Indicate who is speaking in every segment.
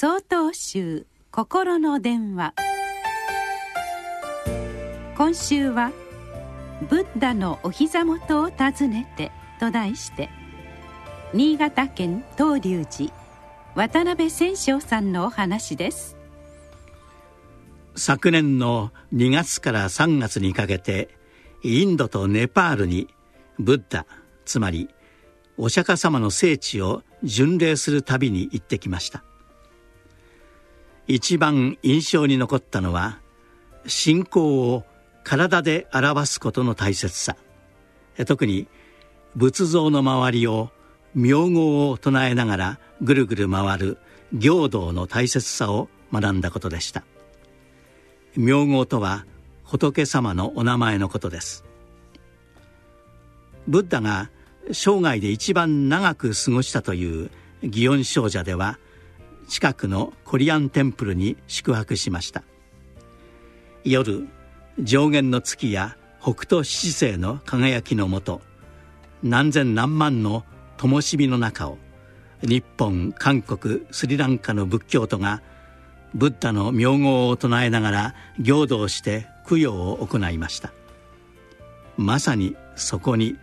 Speaker 1: 総統集心の電話。今週は「ブッダのお膝元を訪ねて」と題して新潟県東龍寺渡辺千章さんのお話です。
Speaker 2: 昨年の2月から3月にかけてインドとネパールにブッダつまりお釈迦様の聖地を巡礼する旅に行ってきました。一番印象に残ったのは信仰を体で表すことの大切さ。特に仏像の周りを名号を唱えながらぐるぐる回る行道の大切さを学んだことでした。名号とは仏様のお名前のことです。ブッダが生涯で一番長く過ごしたという祇園精舎では近くのコリアンテンプルに宿泊しました。夜上限の月や北斗七星の輝きのもと何千何万の灯火の中を日本韓国スリランカの仏教徒がブッダの名号を唱えながら行道して供養を行いました。まさにそこに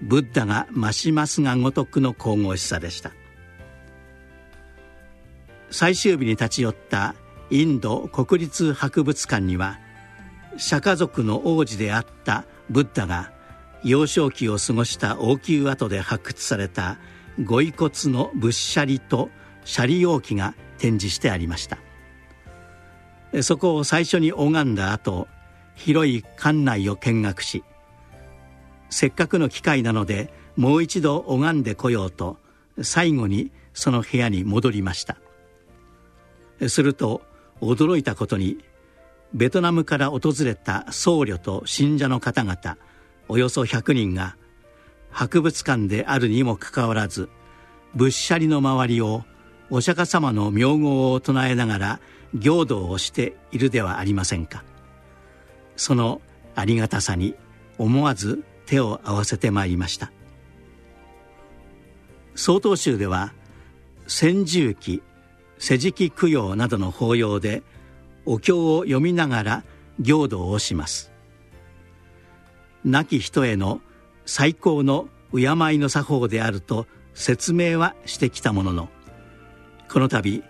Speaker 2: ブッダが増しますがごとくの神々しさでした。最終日に立ち寄ったインド国立博物館には釈迦族の王子であったブッダが幼少期を過ごした王宮跡で発掘されたご遺骨の仏舎利と舎利容器が展示してありました。そこを最初に拝んだ後広い館内を見学しせっかくの機会なのでもう一度拝んでこようと最後にその部屋に戻りました。すると驚いたことにベトナムから訪れた僧侶と信者の方々およそ100人が博物館であるにもかかわらず仏舎利の周りをお釈迦様の名号を唱えながら行道をしているではありませんか。そのありがたさに思わず手を合わせてまいりました。曹洞宗では千住記世辞記供養などの法要でお経を読みながら行道をします。亡き人への最高の敬いの作法であると説明はしてきたもののこの度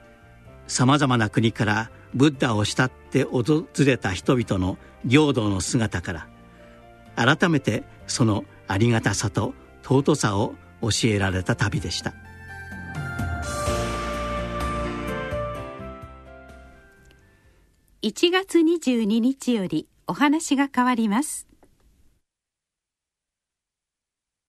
Speaker 2: さまざまな国からブッダを慕って訪れた人々の行道の姿から改めてそのありがたさと尊さを教えられた旅でした。
Speaker 1: 1月22日よりお話が変わります。